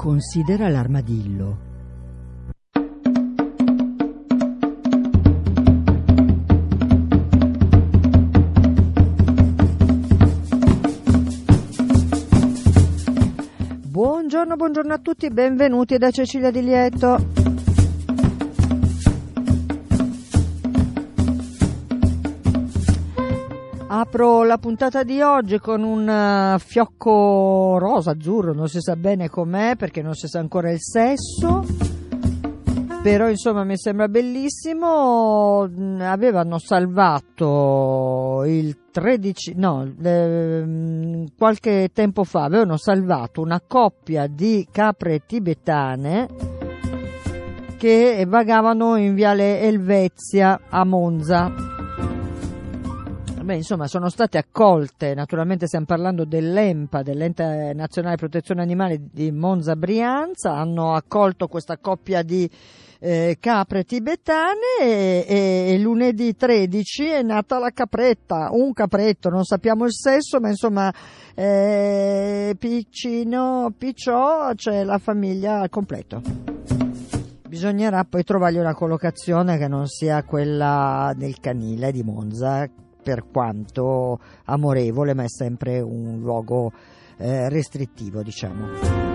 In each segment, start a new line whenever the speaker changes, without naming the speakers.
Considera l'armadillo. Buongiorno, buongiorno a tutti benvenuti da Cecilia Di Lieto. Apro la puntata di oggi con un uh, fiocco rosa, azzurro, non si sa bene com'è perché non si sa ancora il sesso, però insomma mi sembra bellissimo. Mm, avevano salvato il 13, no, eh, qualche tempo fa avevano salvato una coppia di capre tibetane che vagavano in viale Elvezia a Monza. Beh, insomma, sono state accolte, naturalmente stiamo parlando dell'EMPA, dell'Ente Nazionale Protezione Animali di Monza Brianza, hanno accolto questa coppia di eh, capre tibetane e, e, e, lunedì 13 è nata la capretta, un capretto, non sappiamo il sesso, ma insomma eh, piccino, picciò, c'è la famiglia al completo. Bisognerà poi trovargli una collocazione che non sia quella del canile di Monza, per quanto amorevole, ma è sempre un luogo eh, restrittivo, diciamo.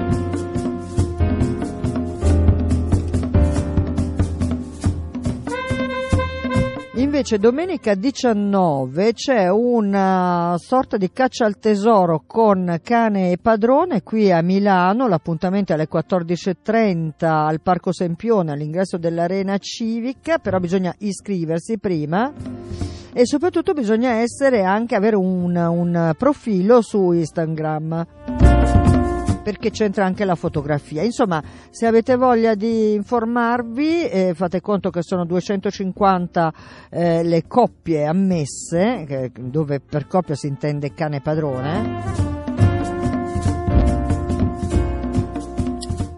Invece domenica 19 c'è una sorta di caccia al tesoro con cane e padrone qui a Milano, l'appuntamento è alle 14.30 al Parco Sempione all'ingresso dell'arena civica, però bisogna iscriversi prima e soprattutto bisogna essere anche avere un, un profilo su Instagram perché c'entra anche la fotografia. Insomma, se avete voglia di informarvi, eh, fate conto che sono 250 eh, le coppie ammesse, che, dove per coppia si intende cane padrone.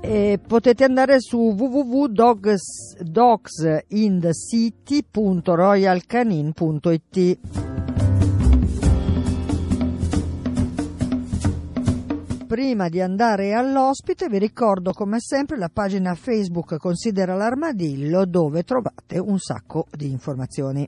E potete andare su www.dogsinthecity.royalcanin.it Prima di andare all'ospite vi ricordo come sempre la pagina Facebook Considera l'armadillo dove trovate un sacco di informazioni.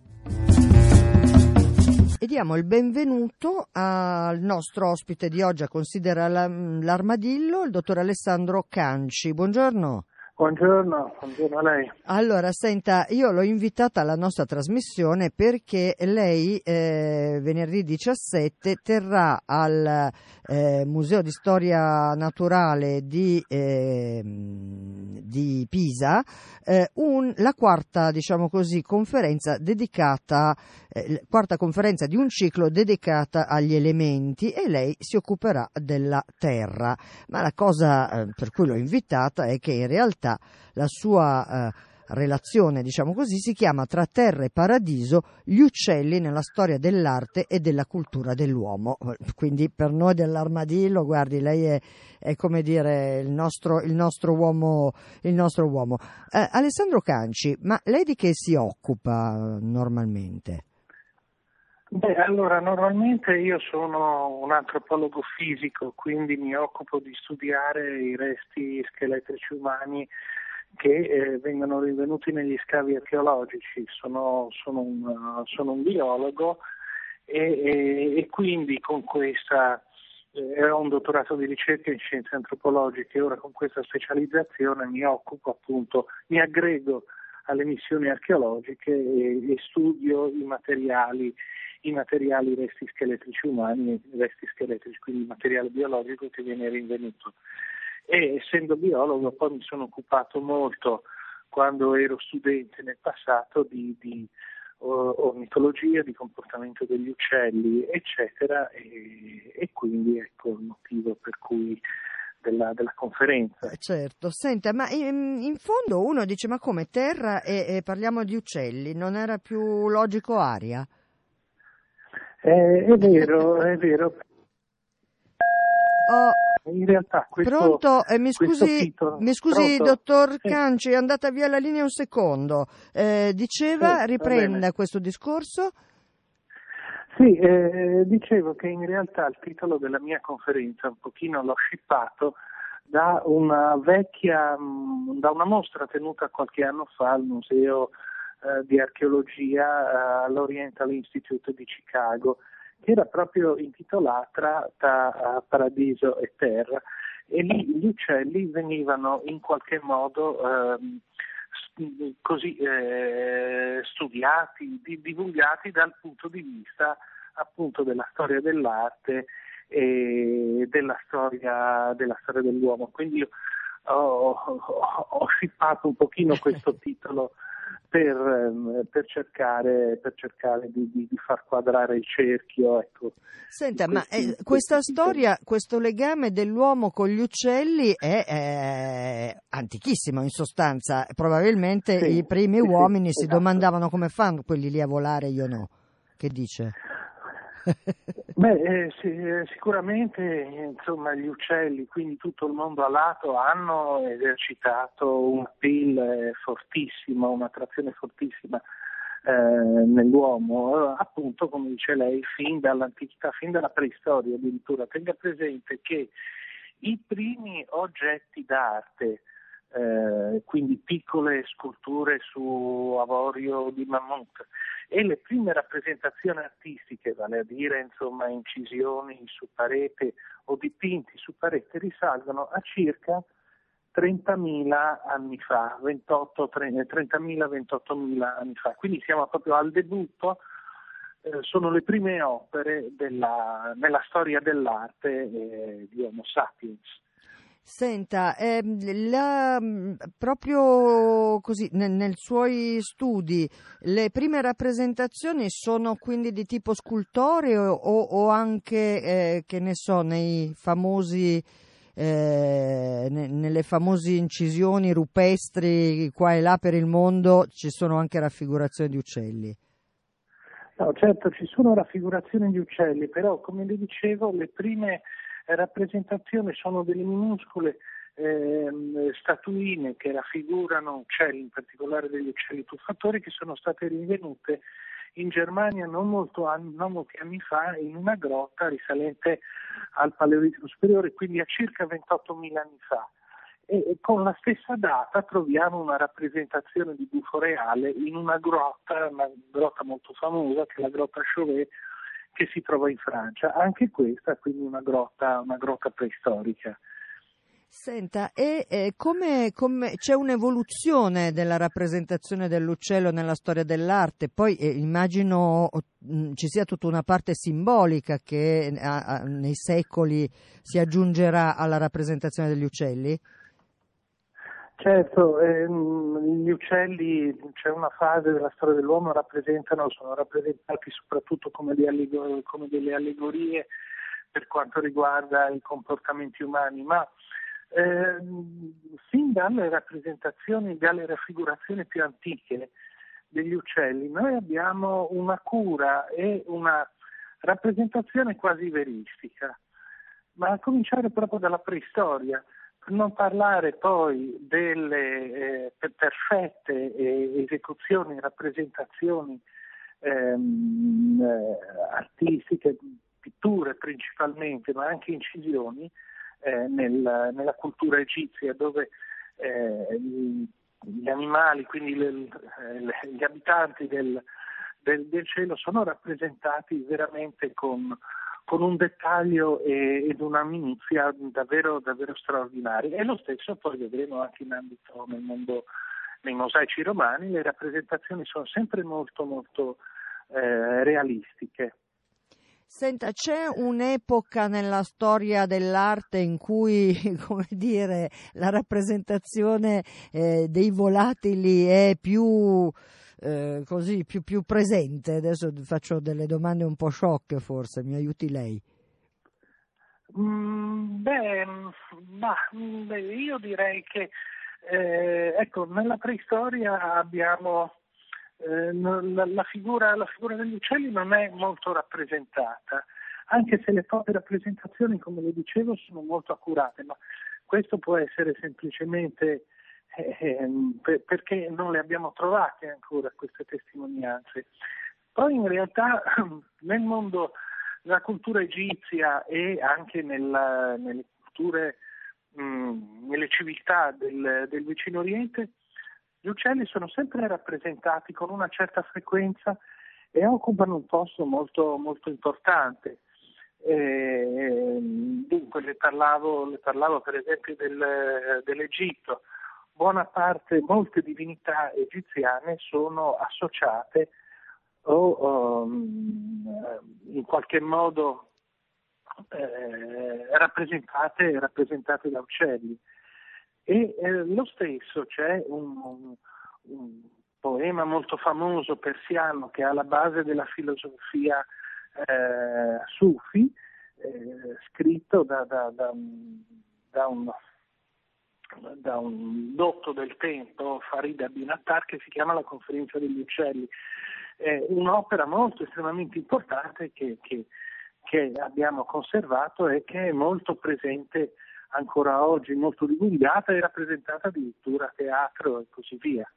E diamo il benvenuto al nostro ospite di oggi a Considera l'armadillo, il dottor Alessandro Canci. Buongiorno.
Buongiorno, buongiorno a lei.
Allora, senta, io l'ho invitata alla nostra trasmissione perché lei eh, venerdì 17 terrà al eh, Museo di Storia Naturale di, eh, di Pisa eh, un, la quarta, diciamo così, conferenza dedicata, eh, quarta conferenza di un ciclo dedicata agli elementi e lei si occuperà della terra. Ma la cosa eh, per cui l'ho invitata è che in realtà la sua eh, relazione, diciamo così, si chiama Tra terra e paradiso, gli uccelli nella storia dell'arte e della cultura dell'uomo. Quindi per noi dell'armadillo, guardi, lei è, è come dire il nostro, il nostro uomo. Il nostro uomo. Eh, Alessandro Canci, ma lei di che si occupa normalmente?
Beh, allora, normalmente io sono un antropologo fisico, quindi mi occupo di studiare i resti scheletrici umani che eh, vengono rinvenuti negli scavi archeologici. Sono, sono, un, sono un, biologo e, e, e, quindi con questa eh, ho un dottorato di ricerca in scienze antropologiche e ora con questa specializzazione mi occupo appunto, mi aggrego alle missioni archeologiche e, e studio i materiali i materiali resti scheletrici umani, resti scheletrici, quindi il materiale biologico che viene rinvenuto e essendo biologo poi mi sono occupato molto quando ero studente nel passato di, di ornitologia, di comportamento degli uccelli, eccetera, e, e quindi ecco il motivo per cui della, della, conferenza.
Eh, certo, senta, ma in, in, fondo uno dice ma come terra e, e, parliamo di uccelli, non era più logico aria?
Eh, è vero, è vero.
Oh,
in realtà questo,
Pronto? Eh, mi scusi,
titolo,
mi scusi dottor
sì.
Canci, è andata via la linea un secondo. Eh, diceva, sì, riprenda questo discorso.
Sì, eh, dicevo che in realtà il titolo della mia conferenza un pochino l'ho scippato da una vecchia, mm, da una mostra tenuta qualche anno fa al Museo eh, di Archeologia eh, all'Oriental Institute di Chicago, che era proprio intitolata tra Paradiso e Terra e lì gli uccelli venivano in qualche modo ehm, così eh, studiati, di, divulgati dal punto di vista appunto della storia dell'arte e della storia, della storia dell'uomo. Quindi io ho, ho, ho scippato un pochino questo titolo per, ehm, per, cercare, per cercare di, di, far quadrare il cerchio. Ecco.
Senta, ma eh, questa storia, questo legame dell'uomo con gli uccelli è, è antichissimo in sostanza. Probabilmente sì, i primi sì, uomini sì, si esatto. domandavano come fanno quelli lì a volare, io no. Che dice?
Beh, eh, sì, eh, sicuramente insomma, gli uccelli, quindi tutto il mondo alato, hanno esercitato un appeal eh, fortissimo, un'attrazione fortissima eh, nell'uomo, appunto come dice lei, fin dall'antichità, fin dalla preistoria addirittura. Tenga presente che i primi oggetti d'arte, eh, quindi piccole sculture su avorio di mammut, e le prime rappresentazioni artistiche, vale a dire insomma, incisioni su parete o dipinti su parete, risalgono a circa 30.000 anni fa, 28, 30.000-28.000 anni fa. Quindi siamo proprio al debutto, eh, sono le prime opere della, nella storia dell'arte eh, di Homo sapiens.
Senta, ehm, la, proprio così, nel, nei suoi studi, le prime rappresentazioni sono quindi di tipo scultoreo o, o anche, eh, che ne so, nei famosi, eh, ne, nelle famose incisioni rupestri qua e là per il mondo ci sono anche raffigurazioni di uccelli?
No, certo, ci sono raffigurazioni di uccelli, però come le dicevo, le prime rappresentazioni sono delle minuscole eh, statuine che raffigurano uccelli, in particolare degli uccelli tuffatori, che sono state rinvenute in Germania non, anni, non molti anni fa in una grotta risalente al Paleolitico superiore, quindi a circa 28.000 anni fa. E con la stessa data troviamo una rappresentazione di bufo reale in una grotta, una grotta molto famosa che è la grotta Chauvet che si trova in Francia. Anche questa quindi una grotta, una grotta preistorica.
Senta, e eh, come, come, c'è un'evoluzione della rappresentazione dell'uccello nella storia dell'arte? Poi eh, immagino mh, mm, ci sia tutta una parte simbolica che a, a, nei secoli si aggiungerà alla rappresentazione degli uccelli?
Certo, ehm, gli uccelli, c'è una fase della storia dell'uomo, rappresentano, sono rappresentati soprattutto come, allegor- come, delle allegorie per quanto riguarda i comportamenti umani, ma ehm, fin dalle rappresentazioni, dalle raffigurazioni più antiche degli uccelli, noi abbiamo una cura e una rappresentazione quasi veristica, ma a cominciare proprio dalla preistoria non parlare poi delle eh, perfette eh, esecuzioni, rappresentazioni ehm, eh, artistiche, pitture principalmente, ma anche incisioni eh, nel, nella cultura egizia dove eh, gli animali, quindi le, le, gli abitanti del, del, del cielo sono rappresentati veramente con con un dettaglio e, ed una minuzia davvero, davvero straordinari. E lo stesso poi vedremo anche in ambito nel mondo, nei mosaici romani, le rappresentazioni sono sempre molto, molto eh, realistiche.
Senta, c'è un'epoca nella storia dell'arte in cui, come dire, la rappresentazione eh, dei volatili è più eh, così più, più, presente? Adesso faccio delle domande un po' sciocche forse, mi aiuti lei?
Mm, beh, ma, beh, io direi che eh, ecco, nella preistoria abbiamo eh, la, la, figura, la figura degli uccelli non è molto rappresentata, anche se le proprie rappresentazioni, come le dicevo, sono molto accurate, ma questo può essere semplicemente Ehm, per, perché non le abbiamo trovate ancora queste testimonianze. Poi in realtà nel mondo della cultura egizia e anche nella, nelle culture mh, nelle civiltà del, del vicino Oriente gli uccelli sono sempre rappresentati con una certa frequenza e occupano un posto molto, molto importante. Eh, dunque le parlavo, le parlavo, per esempio del, dell'Egitto. Buona parte, molte divinità egiziane sono associate o um, in qualche modo eh, rappresentate, rappresentate, da uccelli. E eh, lo stesso c'è un, un, un, poema molto famoso persiano che è alla base della filosofia eh, sufi, eh, scritto da, da, da, da, un, da un dotto del tempo, Farid Abinattar, che si chiama La conferenza degli uccelli. È un'opera molto estremamente importante che, che, che abbiamo conservato e che è molto presente ancora oggi, molto divulgata e rappresentata addirittura a teatro e così via.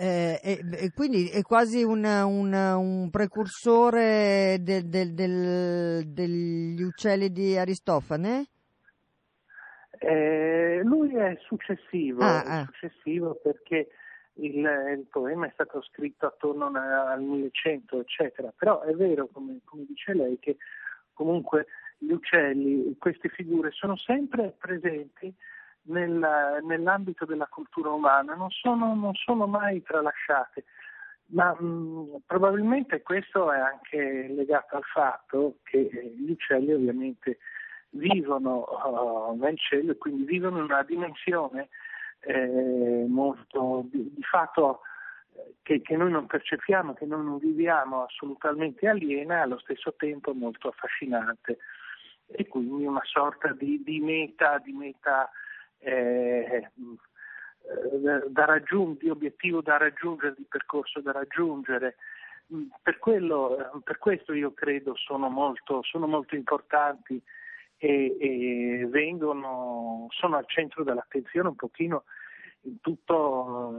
Eh, e, e, quindi è quasi un, un, un precursore del, del, del, degli uccelli di Aristofane?
Eh, lui è successivo, ah, ah. successivo perché il, il, poema è stato scritto attorno al 1100, eccetera. Però è vero, come, come dice lei, che comunque gli uccelli, queste figure sono sempre presenti nel, nell'ambito della cultura umana, non sono, non sono mai tralasciate. Ma mh, probabilmente questo è anche legato al fatto che gli uccelli ovviamente vivono uh, nel cielo e quindi vivono in una dimensione eh, molto di, di fatto eh, che, che, noi non percepiamo, che noi non viviamo assolutamente aliena, allo stesso tempo molto affascinante e quindi una sorta di, di meta, di meta eh, da raggiungere, di obiettivo da raggiungere, di percorso da raggiungere. Per, quello, per questo io credo sono molto, sono molto importanti e, e vengono, sono al centro dell'attenzione un pochino in, tutto,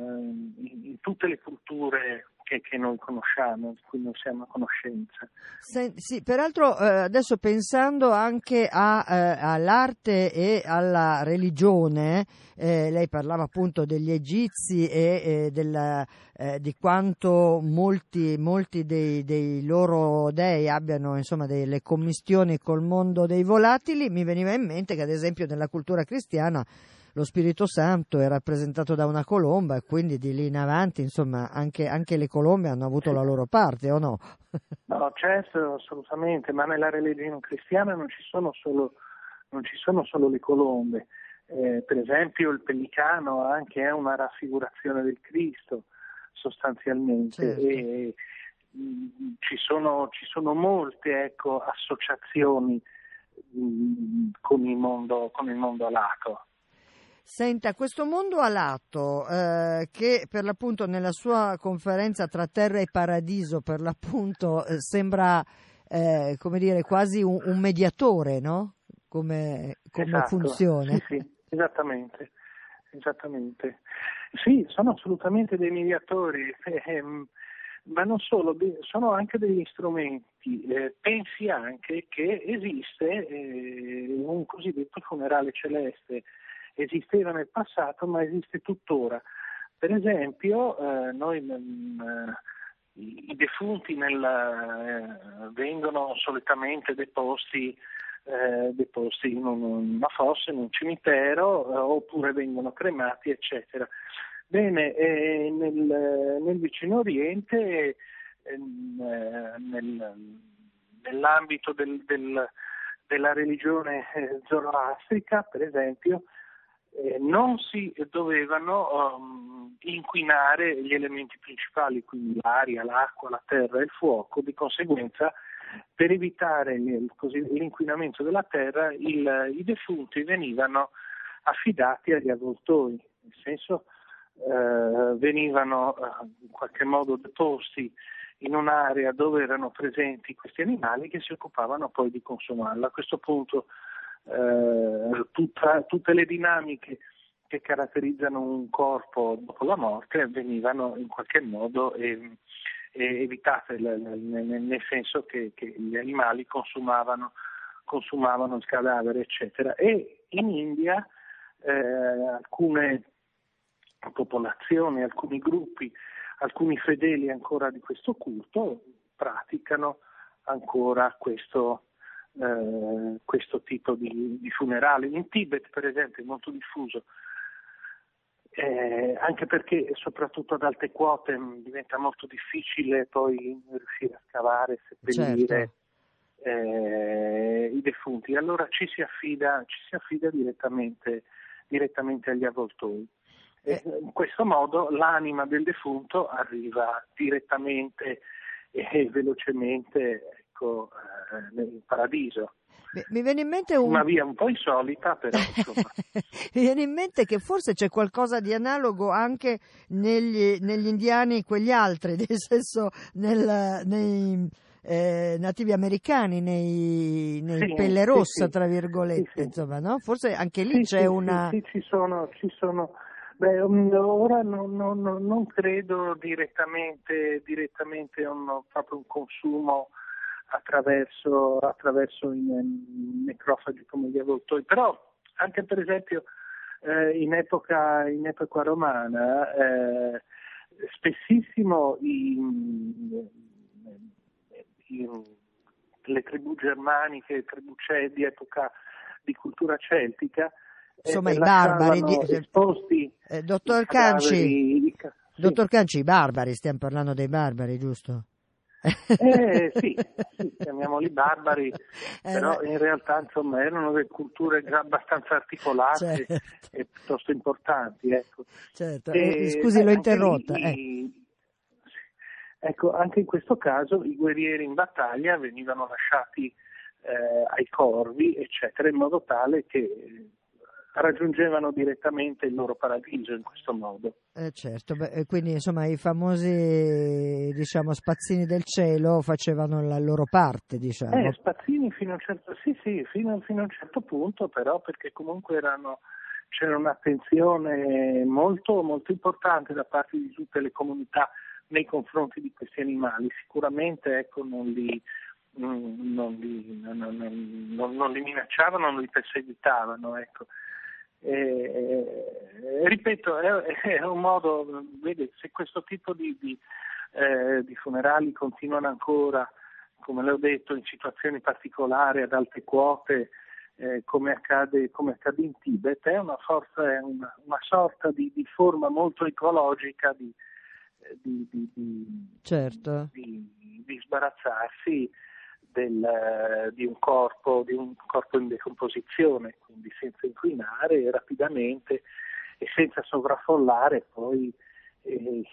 in tutte le culture che, che, noi conosciamo, di cui non siamo a conoscenza.
Sì, sì peraltro eh, adesso pensando anche a, eh, all'arte e alla religione, eh, lei parlava appunto degli egizi e della, eh, di quanto molti, molti dei, dei, loro dei abbiano insomma, delle commistioni col mondo dei volatili, mi veniva in mente che ad esempio nella cultura cristiana lo Spirito Santo è rappresentato da una colomba e quindi di lì in avanti insomma anche, anche le colombe hanno avuto la loro parte o no?
no, certo, assolutamente, ma nella religione cristiana non ci sono solo, ci sono solo le colombe. Eh, per esempio il pellicano anche è una raffigurazione del Cristo sostanzialmente certo. e mh, mm, ci, sono, ci, sono, molte ecco, associazioni mh, mm, con, il mondo, con il mondo alato.
Senta, questo mondo alato eh, che per l'appunto nella sua conferenza tra terra e paradiso per l'appunto eh, sembra eh, come dire quasi un, un mediatore, no? Come, come
esatto.
funzione.
Sì, sì, esattamente, esattamente. Sì, sono assolutamente dei mediatori, ehm, ma non solo, sono anche degli strumenti. Eh, pensi anche che esiste eh, un cosiddetto funerale celeste esisteva nel passato ma esiste tuttora. Per esempio, eh, noi, mh, mm, eh, i defunti nel, eh, vengono solitamente deposti, eh, deposti in, un, una fossa, in un cimitero, eh, oppure vengono cremati, eccetera. Bene, eh, nel, nel, vicino Oriente, nel, nell'ambito del, del, della religione zoroastrica, per esempio, eh, non si dovevano um, inquinare gli elementi principali, quindi l'aria, l'acqua, la terra e il fuoco, di conseguenza per evitare il, così, l'inquinamento della terra il, i defunti venivano affidati agli avvoltoi, nel senso eh, venivano eh, in qualche modo deposti in un'area dove erano presenti questi animali che si occupavano poi di consumarla. A questo punto eh, tutta, tutte le dinamiche che caratterizzano un corpo dopo la morte venivano in qualche modo eh, evitate, nel senso che, che, gli animali consumavano, consumavano il cadavere, eccetera. E in India eh, alcune popolazioni, alcuni gruppi, alcuni fedeli ancora di questo culto praticano ancora questo, eh, questo tipo di, di, funerali. In Tibet, per esempio, è molto diffuso, eh, anche perché soprattutto ad alte quote diventa molto difficile poi riuscire a scavare, seppellire. Certo. Eh, i defunti, allora ci si affida, ci si affida direttamente, direttamente agli avvoltoi. Eh. in questo modo l'anima del defunto arriva direttamente e velocemente ecco, eh, nel paradiso.
Mi viene in mente un...
Una via un po' insolita, però.
Mi viene in mente che forse c'è qualcosa di analogo anche negli, negli indiani, quegli altri, nel senso nel, nei eh, nativi americani, nei, nei sì, pelle rossa, sì, tra virgolette, sì, insomma, no? Forse anche lì c'è una...
Sì, ci sono, ci sono Beh, um, ora non, non, non credo direttamente, direttamente un, proprio un consumo attraverso, attraverso i necrofagi come gli avvoltoi, però anche per esempio eh, in, epoca, in, epoca, romana eh, spessissimo i, i, le tribù germaniche, le tribù di epoca di cultura celtica
insomma i barbari
di, esposti
eh, dottor Canci di, sì. dottor Canci i barbari stiamo parlando dei barbari giusto?
Eh, sì, sì, chiamiamoli barbari, eh, però in realtà insomma erano delle culture già abbastanza articolate certo. e piuttosto importanti. Ecco.
Certo. E, eh, scusi, l'ho interrotta. Lì,
eh. Ecco, anche in questo caso i guerrieri in battaglia venivano lasciati eh, ai corvi, eccetera, in modo tale che raggiungevano direttamente il loro paradiso in questo modo.
Eh certo, Beh, quindi insomma i famosi diciamo, spazzini del cielo facevano la loro parte, diciamo.
Eh, spazzini fino a un certo, sì, sì, fino, fino a un certo punto, però perché comunque erano, c'era un'attenzione molto, molto importante da parte di tutte le comunità nei confronti di questi animali. Sicuramente ecco, non li, non li, non, non, non, li minacciavano, non li perseguitavano. Ecco. Eh, ripeto, è, è, un modo, vede, se questo tipo di, di, eh, di, funerali continuano ancora, come le ho detto, in situazioni particolari, ad alte quote, eh, come, accade, come, accade, in Tibet, è una, forza, è una, una sorta di, di, forma molto ecologica di,
certo.
di sbarazzarsi del, di, un corpo, di un corpo in decomposizione, quindi senza inquinare rapidamente e senza sovraffollare poi eh,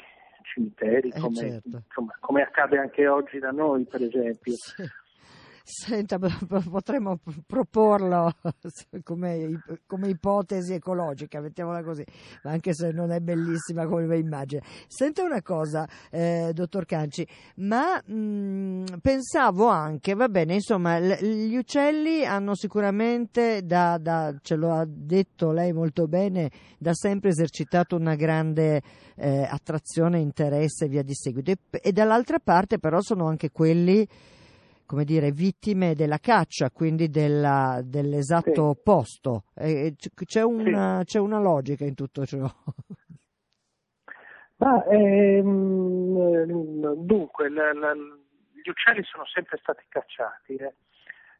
cimiteri, come, eh certo. insomma, come, accade anche oggi da noi, per esempio. Sì.
Senta, potremmo proporlo come, come, ipotesi ecologica, mettiamola così, anche se non è bellissima come immagine. Senta una cosa, eh, dottor Canci, ma mh, mm, pensavo anche, va bene, insomma, gli uccelli hanno sicuramente, da, da, ce lo ha detto lei molto bene, da sempre esercitato una grande eh, attrazione, interesse e via di seguito. E, e dall'altra parte però sono anche quelli come dire, vittime della caccia, quindi della, dell'esatto sì. opposto. Eh, c'è, una, sì. c'è, una, logica in tutto ciò.
Ma, ehm, dunque, la, la, gli uccelli sono sempre stati cacciati eh.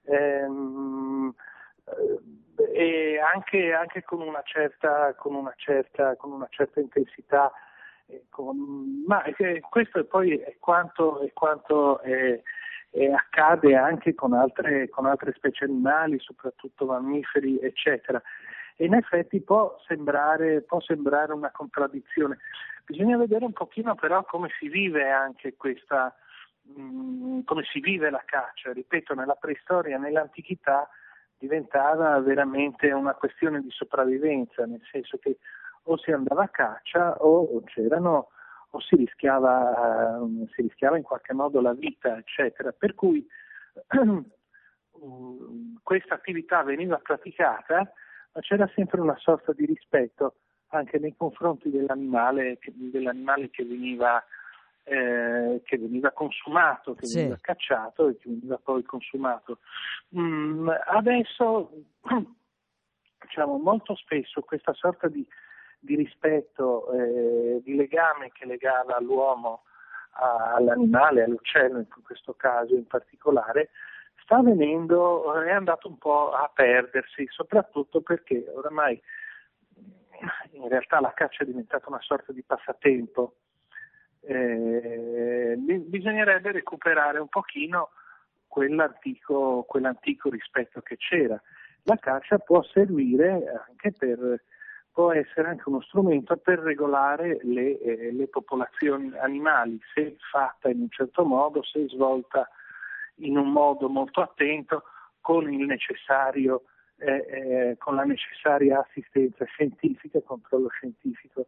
ehm, e anche, anche con, una certa, con, una certa, con, una certa, intensità. Eh, con, ma questo poi è quanto, è quanto è, e accade anche con altre, con altre specie animali, soprattutto mammiferi, eccetera. E in effetti può sembrare, può sembrare una contraddizione. Bisogna vedere un pochino però come si vive anche questa, mh, mm, come si vive la caccia. Ripeto, nella preistoria, nell'antichità diventava veramente una questione di sopravvivenza, nel senso che o si andava a caccia o c'erano o si rischiava, uh, si rischiava in qualche modo la vita, eccetera. Per cui questa attività veniva praticata, ma c'era sempre una sorta di rispetto anche nei confronti dell'animale, dell'animale che, veniva, eh, che veniva consumato, che sì. veniva cacciato e che veniva poi consumato. Mm, adesso diciamo, molto spesso questa sorta di, di rispetto, eh, di legame che legava l'uomo all'animale, all'uccello in questo caso in particolare, sta avvenendo, è andato un po' a perdersi, soprattutto perché oramai in realtà la caccia è diventata una sorta di passatempo. Eh, bisognerebbe recuperare un pochino quell'antico, quell'antico rispetto che c'era. La caccia può servire anche per, può essere anche uno strumento per regolare le, eh, le popolazioni animali, se fatta in un certo modo, se svolta in un modo molto attento, con eh, eh, con la necessaria assistenza scientifica, controllo scientifico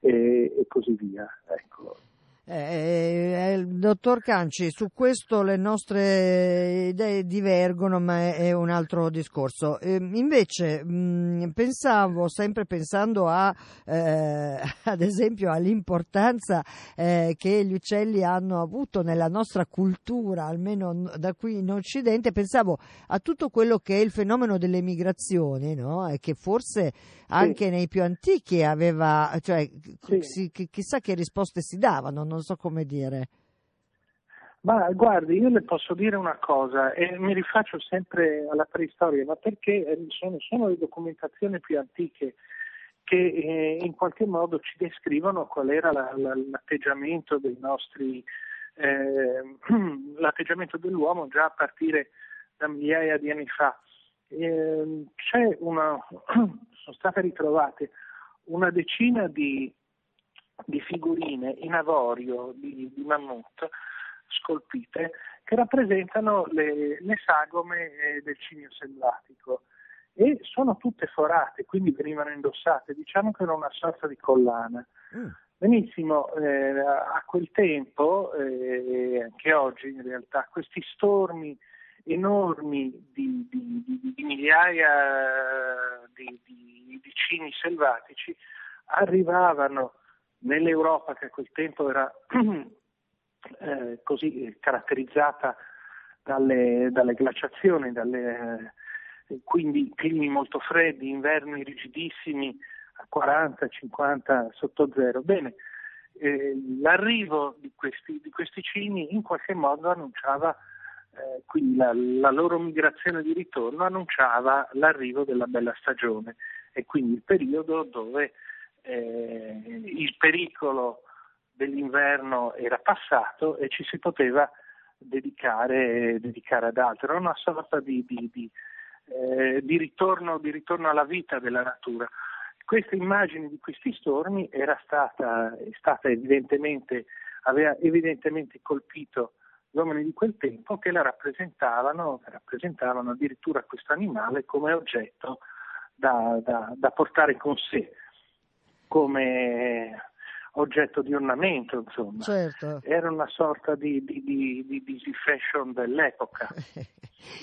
e, e così via. Ecco.
Eh, eh, dottor Canci, su questo le nostre idee divergono, ma è, è un altro discorso. Eh, invece, mh, pensavo, sempre pensando a, eh, ad esempio, all'importanza eh, che gli uccelli hanno avuto nella nostra cultura, almeno da qui in Occidente, pensavo a tutto quello che è il fenomeno delle migrazioni, no? E che forse anche sì. nei più antichi aveva, cioè, sì. si, chissà che risposte si davano. Non non so come dire.
Ma guardi, io le posso dire una cosa, e mi rifaccio sempre alla preistoria, ma perché eh, sono, sono le documentazioni più antiche che eh, in qualche modo ci descrivono qual era la, la, l'atteggiamento dei nostri, eh, l'atteggiamento dell'uomo già a partire da migliaia di anni fa. Eh, una, sono state ritrovate una decina di di figurine in avorio di, di mammut scolpite che rappresentano le, le sagome eh, del cigno selvatico e sono tutte forate, quindi venivano indossate, diciamo che era una sorta di collana. Mm. Benissimo, eh, a quel tempo e eh, anche oggi in realtà questi stormi enormi di, di, di, di migliaia di, cigni selvatici arrivavano nell'Europa che a quel tempo era eh, così caratterizzata dalle, dalle glaciazioni, dalle, eh, quindi climi molto freddi, inverni rigidissimi a 40, 50 sotto zero. Bene, eh, l'arrivo di questi, di questi, cigni in qualche modo annunciava, eh, quindi la, la, loro migrazione di ritorno annunciava l'arrivo della bella stagione e quindi il periodo dove eh, il pericolo dell'inverno era passato e ci si poteva dedicare, dedicare ad altro. Era una sorta di, di, di, eh, di, ritorno, di ritorno alla vita della natura. Questa immagine di questi stormi era stata, stata evidentemente, aveva evidentemente colpito gli uomini di quel tempo che la rappresentavano, rappresentavano addirittura questo animale come oggetto da, da, da portare con sé come oggetto di ornamento, insomma.
Certo.
Era una sorta di, di, di, di busy fashion dell'epoca.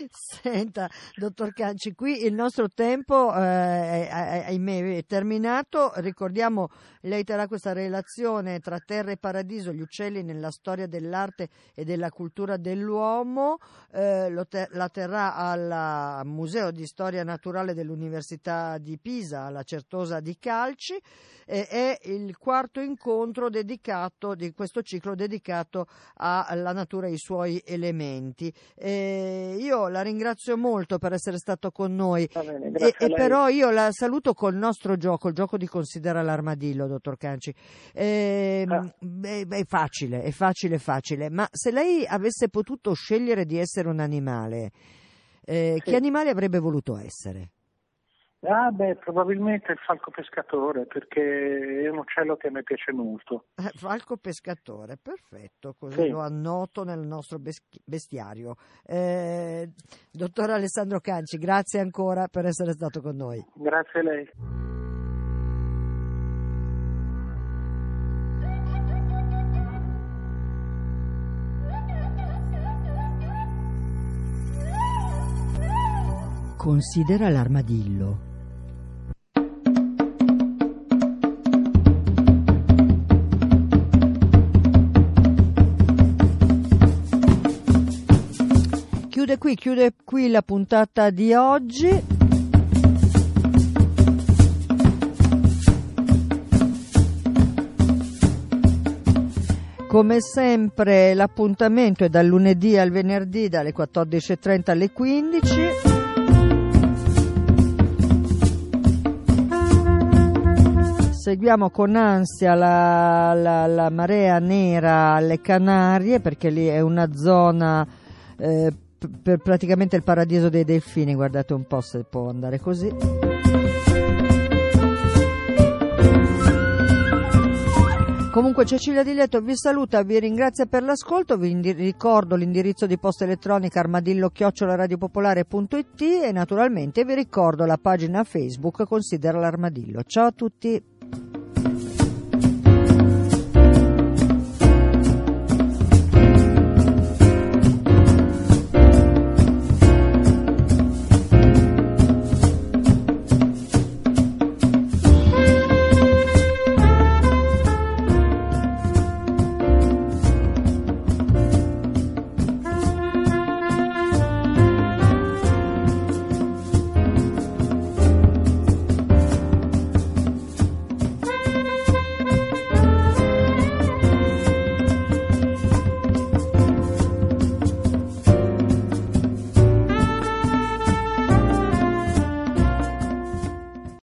Senta, dottor Canci, qui il nostro tempo eh, ahimè, è terminato. Ricordiamo, lei terrà questa relazione tra terra e paradiso, gli uccelli nella storia dell'arte e della cultura dell'uomo. Eh, ter- la terrà al Museo di Storia Naturale dell'Università di Pisa, alla Certosa di Calci. Eh, è il quarto incontro dedicato di questo ciclo dedicato alla natura e ai suoi elementi. Eh, io la ringrazio molto per essere stato con noi
bene, e,
e però io la saluto col nostro gioco, il gioco di Considera l'armadillo, dottor Canci. Eh, ah. è, è facile, è facile, facile, ma se lei avesse potuto scegliere di essere un animale, eh, sì. che animale avrebbe voluto essere?
Ah beh, probabilmente il falco pescatore perché è un uccello che a me piace molto.
Eh, falco pescatore, perfetto, così sì. lo annoto nel nostro bestiario. Eh, dottor Alessandro Canci, grazie ancora per essere stato con noi.
Grazie a lei.
Considera l'armadillo chiude qui, chiude qui la puntata di oggi. Come sempre l'appuntamento è dal lunedì al venerdì dalle 14.30 alle 15. Seguiamo con ansia la, la, la marea nera alle Canarie perché lì è una zona eh, per praticamente il paradiso dei delfini, guardate un po' se può andare così. Comunque Cecilia Di Letto vi saluta, vi ringrazia per l'ascolto, vi indi- ricordo l'indirizzo di posta elettronica armadillo-radiopopolare.it e naturalmente vi ricordo la pagina Facebook Considera l'Armadillo. Ciao a tutti!